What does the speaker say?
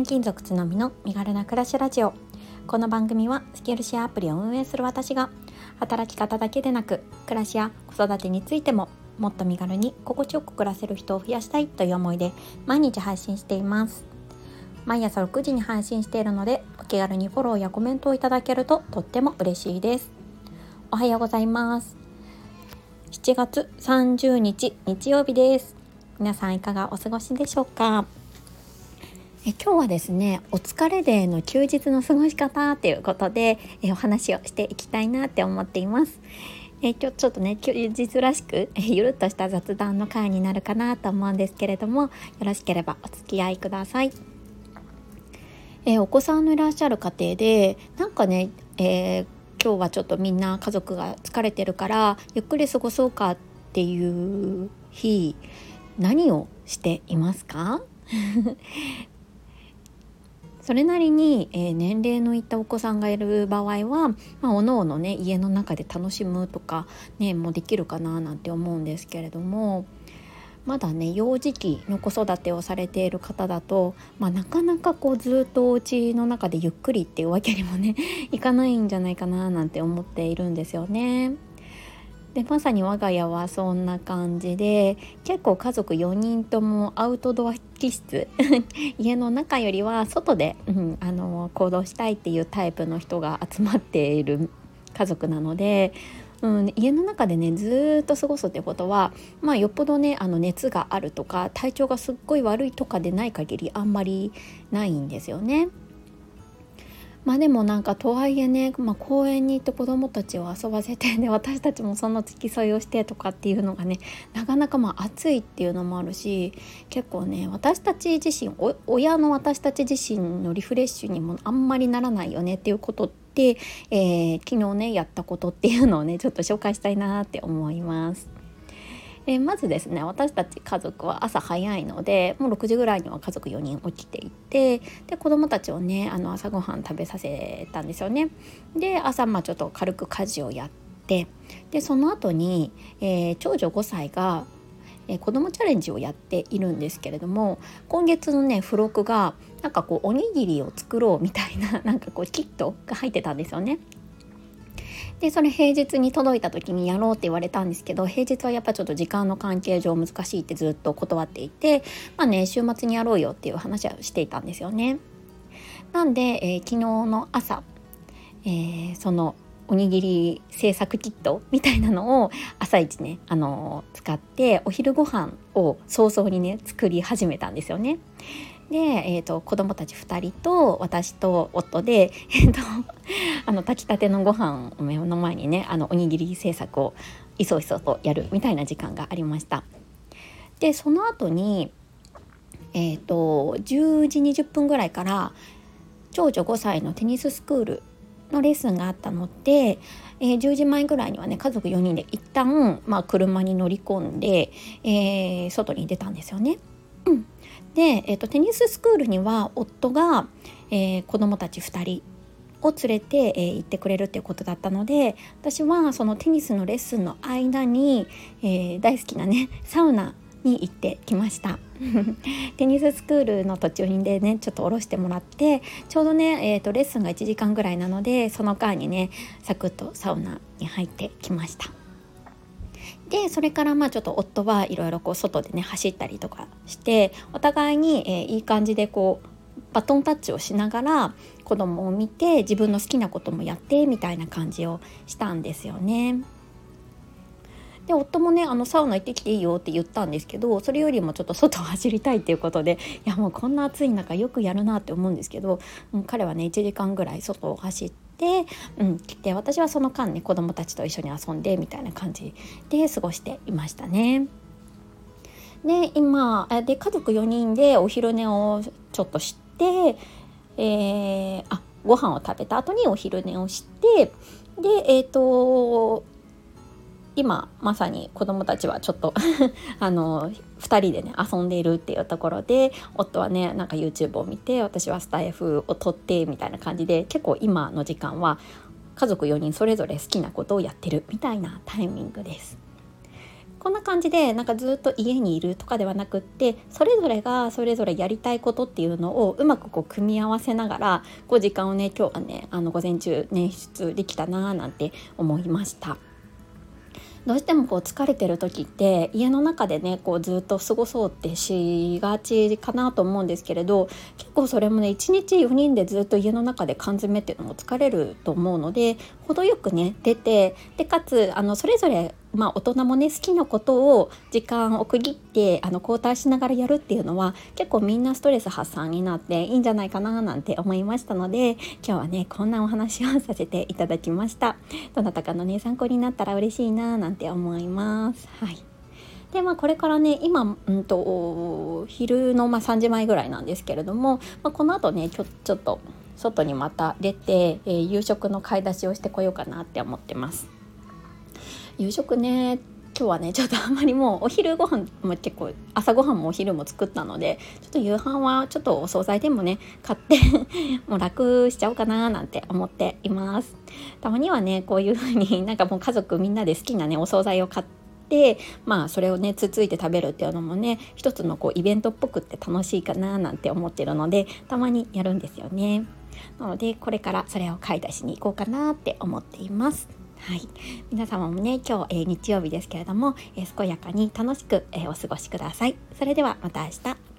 転勤族つのみの身軽な暮らしラジオ。この番組はスキルシェアアプリを運営する私が働き方だけでなく暮らしや子育てについてももっと身軽に心地よく暮らせる人を増やしたいという思いで毎日配信しています。毎朝6時に配信しているのでお気軽にフォローやコメントをいただけるととっても嬉しいです。おはようございます。7月30日日曜日です。皆さんいかがお過ごしでしょうか？え今日はですねお疲れデーの休日の過ごし方ということでえお話をしていきたいなって思っています。え今日ちょっとね休日らしくえゆるっとした雑談の回になるかなと思うんですけれどもよろしければお付き合いください。えお子さんのいらっしゃる家庭でなんかね、えー、今日はちょっとみんな家族が疲れてるからゆっくり過ごそうかっていう日何をしていますか？それなりに、えー、年齢のいったお子さんがいる場合は、まあ、おのおのね家の中で楽しむとかねもうできるかななんて思うんですけれどもまだね幼児期の子育てをされている方だと、まあ、なかなかこうずっとお家の中でゆっくりっていうわけにもね いかないんじゃないかななんて思っているんですよね。でまさに我が家はそんな感じで結構家族4人ともアウトドア気質 家の中よりは外で、うん、あの行動したいっていうタイプの人が集まっている家族なので、うん、家の中でねずっと過ごすってことは、まあ、よっぽどねあの熱があるとか体調がすっごい悪いとかでない限りあんまりないんですよね。まあでもなんかとはいえね、まあ、公園に行って子どもたちを遊ばせて で私たちもその付き添いをしてとかっていうのがねなかなかまあ暑いっていうのもあるし結構ね私たち自身親の私たち自身のリフレッシュにもあんまりならないよねっていうことって、えー、昨日ねやったことっていうのをねちょっと紹介したいなって思います。えー、まずですね私たち家族は朝早いのでもう6時ぐらいには家族4人起きていてで子供たちをねあの朝ごはん食べさせたんですよね。で朝まあちょっと軽く家事をやってでその後に、えー、長女5歳がえ、子どもチャレンジをやっているんですけれども今月のね付録がなんかこうおにぎりを作ろうみたいななんかこうキットが入ってたんですよね。でそれ平日に届いた時にやろうって言われたんですけど平日はやっぱちょっと時間の関係上難しいってずっと断っていてまあね週末にやろうよっていう話はしていたんですよね。なんで、えー、昨日の朝、えー、そのおにぎり製作キットみたいなのを朝一ね、あのー、使ってお昼ご飯を早々にね作り始めたんですよね。で、えーと、子供たち2人と私と夫で、えーと、あの炊きたてのご飯を目の前にねあのおにぎり製作をいそいそとやるみたいな時間がありました。でその後にえーと、10時20分ぐらいから長女5歳のテニススクールのレッスンがあったので、えー、10時前ぐらいにはね家族4人で一旦、まあ、車に乗り込んで、えー、外に出たんですよね。で、えーと、テニススクールには夫が、えー、子供たち2人を連れて、えー、行ってくれるっていうことだったので私はそのテニスのレッスンの間に、えー、大好きなねサウナに行ってきました テニススクールの途中にでねちょっと降ろしてもらってちょうどね、えーとレッスンが1時間ぐらいなのでその間にねサクッとサウナに入ってきました。でそれからまあちょっと夫はいろいろこう外でね走ったりとかしてお互いに、えー、いい感じでこうバトンタッチをしながら子供を見て自分の好きなこともやってみたいな感じをしたんですよね。で夫もねあのサウナ行ってきていいよって言ったんですけどそれよりもちょっと外を走りたいっていうことでいやもうこんな暑い中よくやるなって思うんですけど、うん、彼はね1時間ぐらい外を走って。うん、来て私はその間ね子供たちと一緒に遊んでみたいな感じで過ごしていましたね。で今で家族4人でお昼寝をちょっとして、えー、あご飯を食べた後にお昼寝をしてでえっ、ー、と今まさに子供たちはちょっと あの2人でね遊んでいるっていうところで夫はねなんか YouTube を見て私はスタイフを撮ってみたいな感じで結構今の時間は家族4人それぞれ好きなことをやってるみたいなタイミングです。こんな感じでなんかずっと家にいるとかではなくってそれぞれがそれぞれやりたいことっていうのをうまくこう組み合わせながらこう時間をね今日はねあの午前中捻出できたなーなんて思いました。どうしてもこう疲れてる時って家の中でねこうずっと過ごそうってしがちかなと思うんですけれど結構それもね1日4人でずっと家の中で缶詰っていうのも疲れると思うので程よくね出てでかつあのそれぞれまあ、大人もね好きなことを時間を区切ってあの交代しながらやるっていうのは結構みんなストレス発散になっていいんじゃないかななんて思いましたので今日はねこんなお話をさせていただきました。どなたかのね参考になったら嬉しいななんて思います。はい。でまあこれからね今、うんと、昼の、まあ、3時前ぐらいなんですけれども、まあ、この後ねちょちょっと外にまた出て、えー、夕食の買い出しをしてこようかなって思ってます。夕食ね。今日はねちょっとあんまりもうお昼ご飯も結構朝ごはんもお昼も作ったのでちょっと夕飯はちょっとお惣菜でもね買って もう楽しちゃおうかななんて思っています。たまにはねこういう風になんかもう家族みんなで好きなねお惣菜を買ってまあそれをねつついて食べるっていうのもね一つのこうイベントっぽくって楽しいかななんて思ってるのでたまにやるんですよね。なのでこれからそれを買い出しに行こうかなって思っています。はい、皆様もね今日、えー、日曜日ですけれども、えー、健やかに楽しく、えー、お過ごしください。それではまた明日。